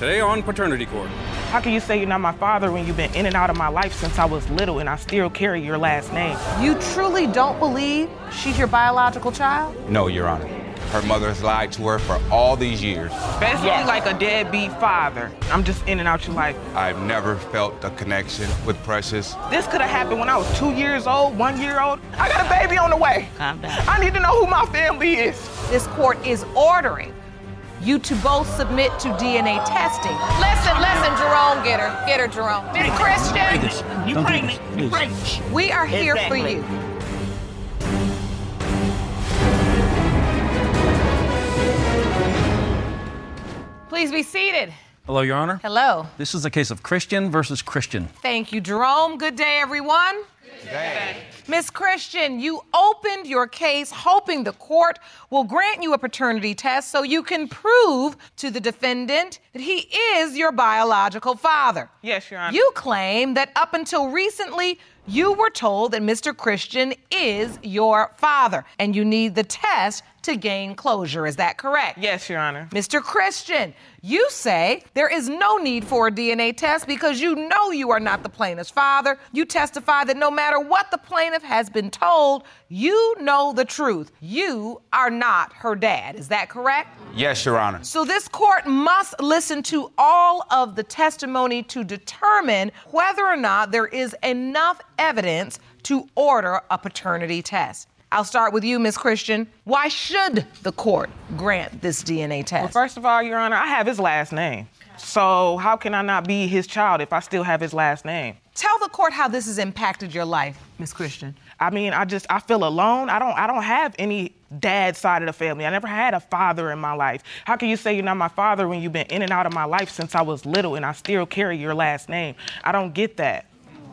Today on Paternity Court. How can you say you're not my father when you've been in and out of my life since I was little and I still carry your last name? You truly don't believe she's your biological child? No, Your Honor. Her mother has lied to her for all these years. Basically, like a deadbeat father. I'm just in and out your life. I've never felt a connection with Precious. This could have happened when I was two years old, one year old. I got a baby on the way. Calm down. I need to know who my family is. This court is ordering you to both submit to DNA testing. Listen, listen, Jerome, get her. Get her, Jerome. Miss Christian. You pregnant. You pregnant. We are here for you. Please be seated. Hello, Your Honor. Hello. This is a case of Christian versus Christian. Thank you, Jerome. Good day, everyone. Miss Christian, you opened your case hoping the court will grant you a paternity test so you can prove to the defendant that he is your biological father. Yes, Your Honor. You claim that up until recently, you were told that Mr. Christian is your father, and you need the test to gain closure. Is that correct? Yes, Your Honor. Mr. Christian, you say there is no need for a DNA test because you know you are not the plaintiff's father. You testify that no matter what the plaintiff has been told, you know the truth. You are not her dad. Is that correct? Yes, Your Honor. So this court must listen to all of the testimony to determine whether or not there is enough evidence to order a paternity test. I'll start with you, Miss Christian. Why should the court grant this DNA test? Well, first of all, Your Honor, I have his last name. So how can I not be his child if I still have his last name? Tell the court how this has impacted your life, Miss Christian. I mean, I just I feel alone. I don't I don't have any dad side of the family. I never had a father in my life. How can you say you're not my father when you've been in and out of my life since I was little and I still carry your last name? I don't get that.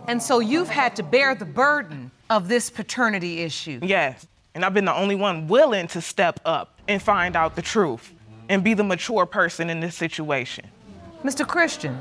And so you've had to bear the burden of this paternity issue. Yes. And I've been the only one willing to step up and find out the truth and be the mature person in this situation. Mr. Christian,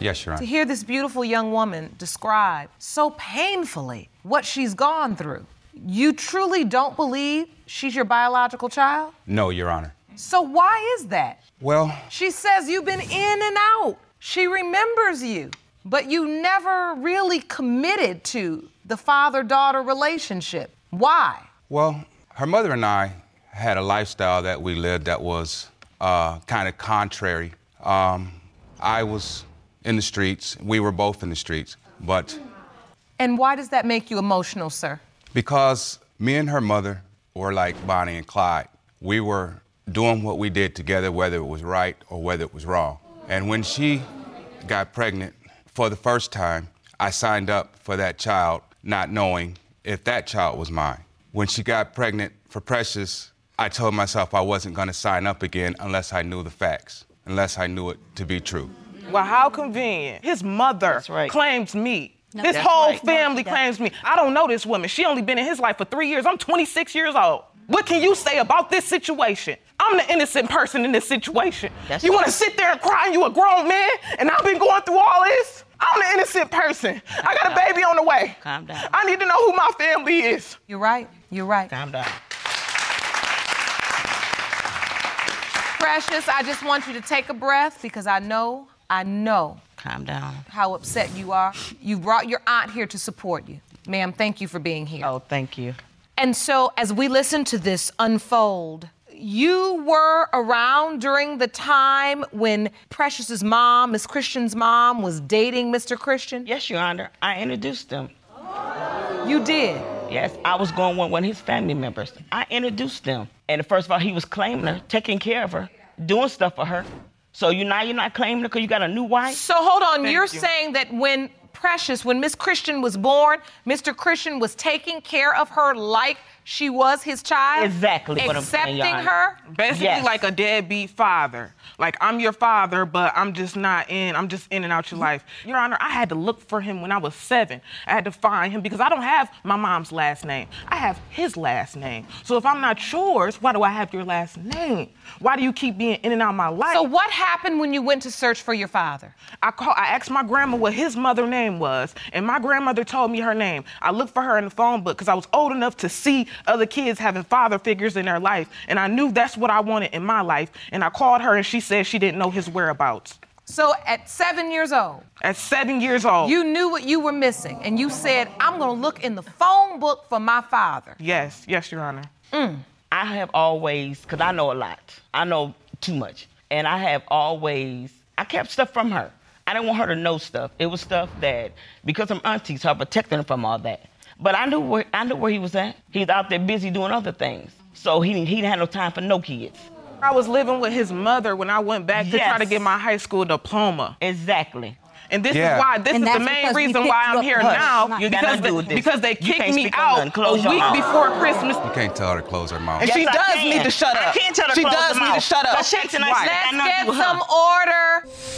Yes, Your Honor. to hear this beautiful young woman describe so painfully what she's gone through, you truly don't believe she's your biological child? No, Your Honor. So why is that? Well, She says you've been in and out. She remembers you, but you never really committed to the father daughter relationship. Why? well, her mother and I had a lifestyle that we lived that was uh, kind of contrary. Um, I was in the streets. We were both in the streets. But And why does that make you emotional, sir? Because me and her mother were like Bonnie and Clyde. We were doing what we did together, whether it was right or whether it was wrong. And when she got pregnant for the first time, I signed up for that child, not knowing if that child was mine. When she got pregnant for Precious, I told myself I wasn't going to sign up again unless I knew the facts, unless I knew it to be true. Well, how convenient. His mother right. claims me. No, His whole right. Family that- claims me. I don't know this woman. She only been in his life for three years. I'm 26 years old. What can you say about this situation? I'm the innocent person in this situation. That's you want to sit there and cry and you a grown man and I've been going through all this? I'm the innocent person. I got a baby on the way. Calm down. I need to know who my family is. You're right. You're right. Calm down. Precious, I just want you to take a breath because I know, I know Calm down. how upset you are. You brought your aunt here to support you. Ma'am, thank you for being here. Oh, thank you. And so, as we listen to this unfold, you were around during the time when Precious's mom, Miss Christian's mom, was dating Mr. Christian? Yes, Your Honor. I introduced them. You did. Yes, I was going with one of his family members. I introduced them. And first of all, he was claiming her, taking care of her, doing stuff for her. So you now you're not claiming her because you got a new wife? So, hold on. You're you. saying that when Precious, when Miss Christian was born, Mr. Christian was taking care of her like she was his child? Exactly what I'm Accepting her? Basically, Yes. like a deadbeat father. Like I'm your father, but I'm just not in. I'm just in and out your life. Your Honor, I had to look for him when I was seven. I had to find him because I don't have my mom's last name. I have his last name. So if I'm not yours, why do I have your last name? Why do you keep being in and out of my life? So what happened when you went to search for your father? I call, I asked my grandma what his mother name was, and my grandmother told me her name. I looked for her in the phone book because I was old enough to see other kids having father figures in their life, and I knew that's what I wanted in my life. And I called her, and she said she didn't know his whereabouts. So at seven years old, At seven years old. you knew what you were missing, and you said, I'm gonna look in the phone book for my father. Yes, yes, Your Honor. Mm. I have always, because I know a lot, I know too much, and I have always, I kept stuff from her. I didn't want her to know stuff. It was stuff that, because I'm aunties, so I protected her from all that. But I knew where I knew where he was at. He's out there busy doing other things, so he didn't, he didn't have no time for no kids. I was living with his mother when I went back to try to get my high school diploma. Exactly. And this Yeah. is why this And is the main reason why I'm here first. now. You got because nothing to do they, this. because they kicked me out nothing. a week mouth. before Christmas. You can't tell her to close her mouth. And Yes, she I does can. need to shut up. I up. can't tell her she close does her need to mouth. shut up. She acting like Right. she got Let's get do with her. some order.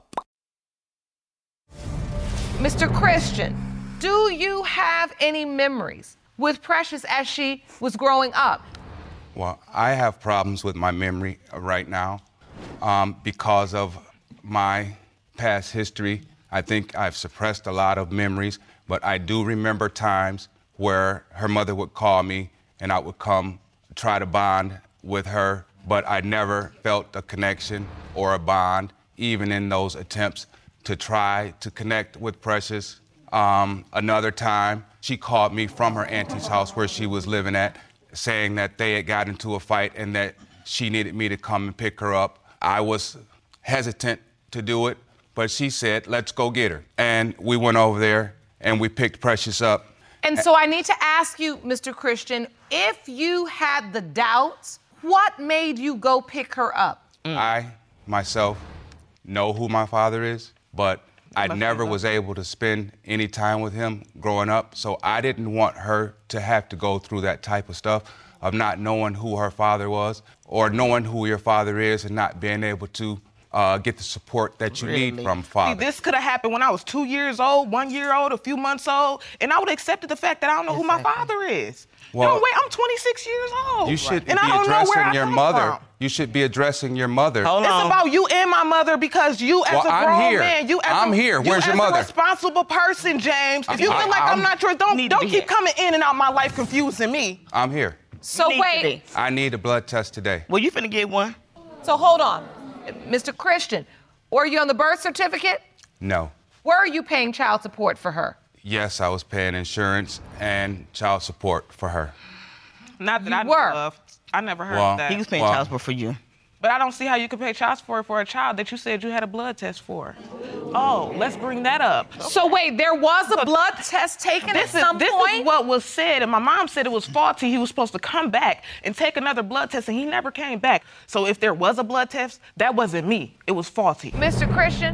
Mr. Christian, do you have any memories with Precious as she was growing up? Well, I have problems with my memory right now um, because of my past history. I think I've suppressed a lot of memories, but I do remember times where her mother would call me and I would come try to bond with her, but I never felt a connection or a bond, even in those attempts to try to connect with Precious. Um, another time, she called me from her auntie's house where she was living at, saying that they had got into a fight and that she needed me to come and pick her up. I was hesitant to do it, but she said, let's go get her. And we went over there and we picked Precious up. And so I need to ask you, Mr. Christian, if you had the doubts, what made you go pick her up? I myself know who my father is, but I never was able to spend any time with him growing up. So I didn't want her to have to go through that type of stuff of not knowing who her father was or knowing who your father is and not being able to uh, get the support that you need Really? from See, father. this could have happened when I was two years old, one year old, a few months old, and I would have accepted the fact that I don't know who my father is. Well- no, wait, I'm 26 years old. you should and I be don't know where addressing your mother. from. You should be addressing your mother. Hold It's on. about you and my mother because you, as Well, a I'm grown here. man, you as I'm a, here. you Where's your as mother? a responsible person, James. If you I- feel like I'm, I'm- not yours, don't don't keep here. coming in and out my life confusing me. I'm here. So Need wait. I need a blood test today. Well, you finna get one. so hold on. Mr. Christian, were you on the birth certificate? No. Were you paying child support for her? Yes, I was paying insurance and child support for her. Not that You I were. know of. I never heard Well, of that. He was paying Well- child support for you. But I don't see how you could pay child support for a child that you said you had a blood test for. Oh, let's bring that up. So wait, there was a blood test taken This at is some this point? is what was said, and my mom said it was faulty. He was supposed to come back and take another blood test, and he never came back. So if there was a blood test, that wasn't me. It was faulty. Mr. Christian,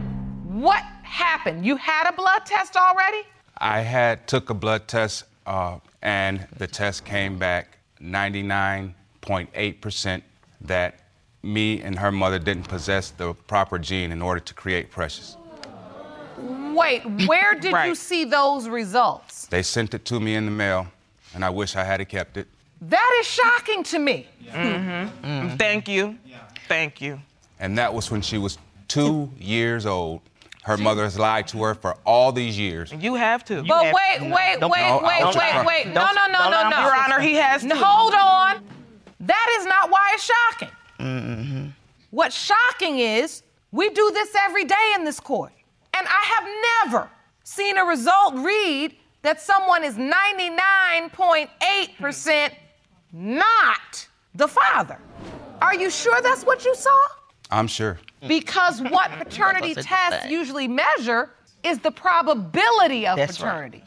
what happened? You had a blood test already? I had took a blood test, uh, and the test came back 99.8% that me and her mother didn't possess the proper gene in order to create Precious. Wait, where did you see those results? They sent it to me in the mail, and I wish I had kept it. That is shocking to me. Thank you. Thank you. And that was when she was two years old. Her mother has lied to her for all these years. You have to. But have- wait, no, wait, don't- wait, no, wait, don't wait, wait. No, no, no, no, no. Your Honor, he has No, to. Hold on. That is not why it's shocking. Mm-hmm. What's shocking is we do this every day in this court. And I have never seen a result read that someone is 99.8% not the father. Are you sure that's what you saw? I'm sure. Because what paternity tests usually measure is the probability of That's right. paternity.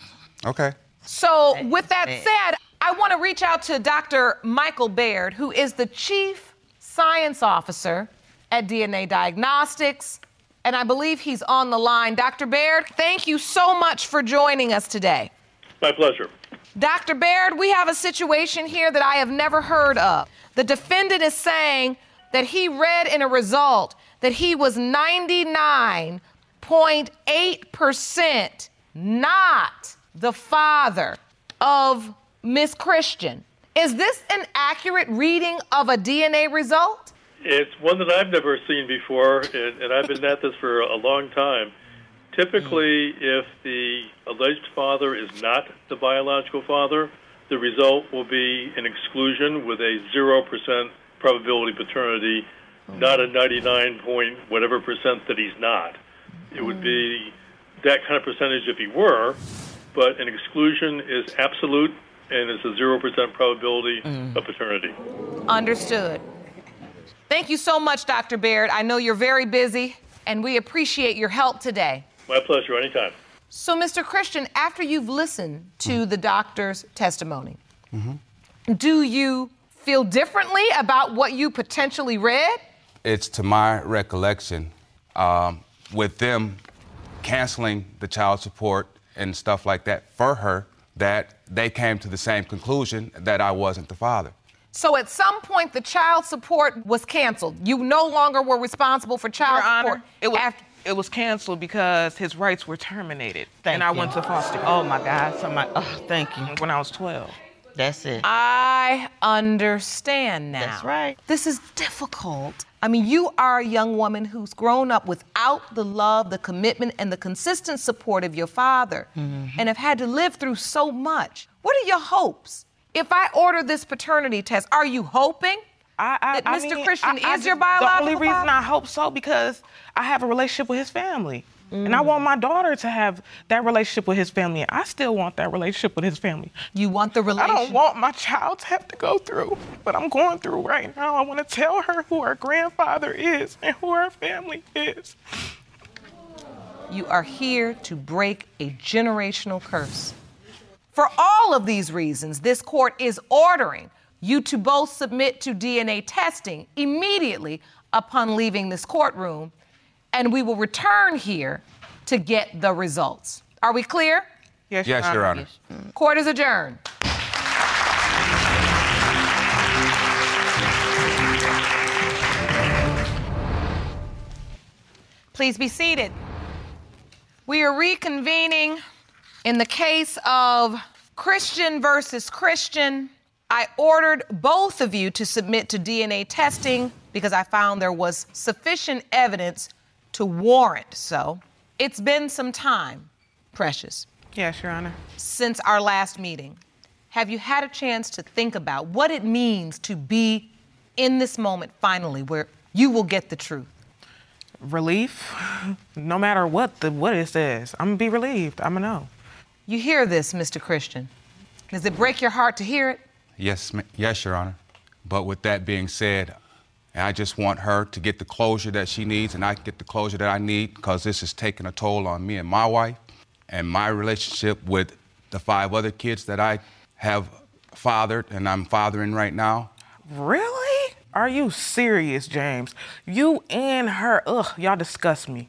Okay. So, with that fact. said, I want to reach out to Dr. Michael Baird, who is the Chief Science Officer at DNA Diagnostics. And I believe he's on the line. Dr. Baird, thank you so much for joining us today. My pleasure. Dr. Baird, we have a situation here that I have never heard of. The defendant is saying that he read in a result that he was 99.8% not the father of Miss Christian. Is this an accurate reading of a DNA result? It's one that I've never seen before, and, and I've been at this for a long time. Typically, if the alleged father is not the biological father, the result will be an exclusion with a 0% probability paternity, not a 99 point whatever percent that he's not. It would be that kind of percentage if he were, but an exclusion is absolute and it's a 0% probability mm. of paternity. Understood. Thank you so much, Dr. Baird. I know you're very busy, and we appreciate your help today. My pleasure, anytime. So, Mr. Christian, after you've listened to the doctor's testimony, mm-hmm. do you feel differently about what you potentially read? It's to my recollection, um, with them canceling the child support and stuff like that for her, that they came to the same conclusion that I wasn't the father. So, at some point, the child support was canceled. You no longer were responsible for child Your support. Honor, it was, After- it was canceled because his rights were terminated. Thank and I went to foster care Oh my God, somebody. Oh, thank you. when I was 12. That's it. I understand now. That's right. This is difficult. I mean, you are a young woman who's grown up without the love, the commitment, and the consistent support of your father mm-hmm. and have had to live through so much. What are your hopes? If I order this paternity test, are you hoping I, I, that I Mr. mean, Christian I- I is your just- biological The only reason father? I hope so because I have a relationship with his family. And I want my daughter to have that relationship with his family. I still want that relationship with his family. You want the relationship? I don't want my child to have to go through what I'm going through right now. I want to tell her who her grandfather is and who her family is. You are here to break a generational curse. For all of these reasons, this court is ordering you to both submit to DNA testing immediately upon leaving this courtroom, and we will return here to get the results. Are we clear? Yes, Yes, Your Honor. Mm. Court is adjourned. Please be seated. We are reconvening in the case of Christian versus Christian. I ordered both of you to submit to DNA testing because I found there was sufficient evidence to warrant so. It's been some time, Precious Yes, Your Honor. since our last meeting. Have you had a chance to think about what it means to be in this moment finally where you will get the truth? Relief. No matter what the what it says, I'm gonna be relieved. I'm gonna know. You hear this, Mr. Christian. Does it break your heart to hear it? Yes, ma- yes, Your Honor. But with that being said, I just want her to get the closure that she needs, and I get the closure that I need because this is taking a toll on me and my wife, and my relationship with the five other kids that I have fathered and I'm fathering right now. Really? Are you serious, James? You and her, ugh, y'all disgust me.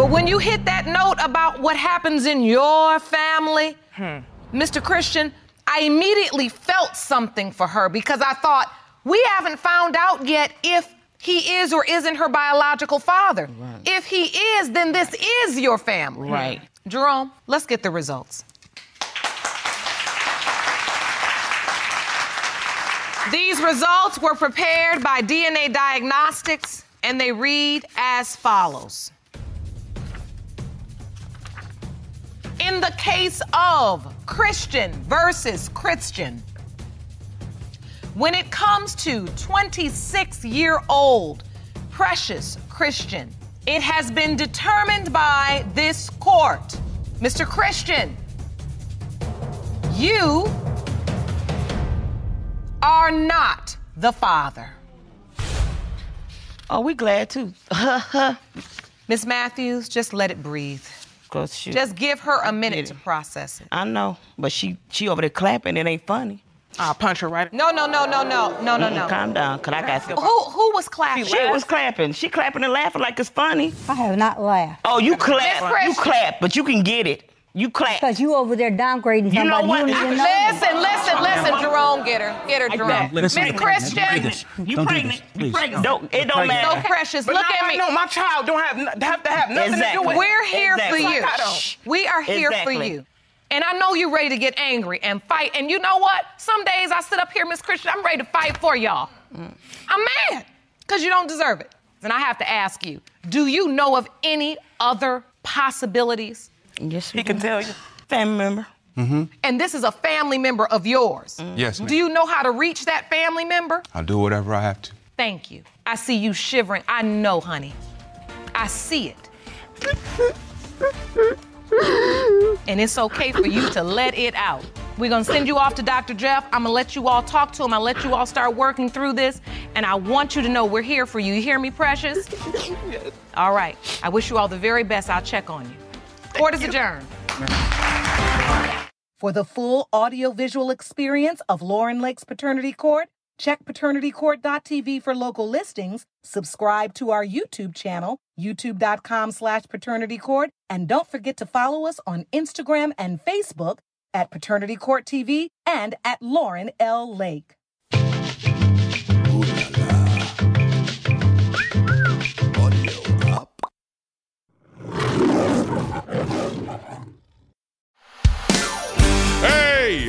But when you hit that note about what happens in your family, hmm. Mr. Christian, I immediately felt something for her because I thought, we haven't found out yet if he is or isn't her biological father. If he is, then this is your family. Right. Jerome, let's get the results. These results were prepared by DNA Diagnostics and they read as follows. In the case of Christian versus Christian, when it comes to 26 year old Precious Christian, it has been determined by this court. Mr. Christian, you are not the father. Oh, we glad too. Miss Matthews, just let it breathe. Cause she, Just give her a minute to process it. I know, but she she over there clapping. It ain't funny. I'll punch her right. No, no, no, no, no, no, no, Mm-mm, no. Calm down, cause I got. Who who was clapping? She was clapping. She clapping and laughing like it's funny. I have not laughed. Oh, you Miss clap. You clap, but you can get it. You clap. Because you over there downgrading You know somebody what? you don't know. Listen, listen, listen, Jerome, get her, get her, Jerome. Let Miss us- Christian, this. You Don't do pregnant. this, You pregnant. Don't, it don't pregnant. matter. so precious. But Look now at me. No, my child don't have n- have to have nothing to Exactly. do with it. We're here Exactly. for you. Like I don't. Shh. We are here for you. And I know you're ready to get angry and fight. And you know what? Some days I sit up here, Miss Christian, I'm ready to fight for y'all. Mm. I'm mad because you don't deserve it. And I have to ask you, do you know of any other possibilities? Yes, He can tell you. Family member. Mm-hmm. And this is a family member of yours. Mm. Yes, ma'am. Do you know how to reach that family member? I'll do whatever I have to. Thank you. I see you shivering. I know, honey. I see it. And it's okay for you to let it out. We're gonna send you off to Dr. Jeff. I'm gonna let you all talk to him. I'll let you all start working through this. And I want you to know we're here for you. You hear me, precious? All right. I wish you all the very best. I'll check on you. Court is adjourned. For the full audiovisual experience of Lauren Lake's Paternity Court, check paternitycourt.tv for local listings, subscribe to our YouTube channel, youtube.com slash paternitycourt, and don't forget to follow us on Instagram and Facebook at Paternity Court TV and at Lauren L. Lake.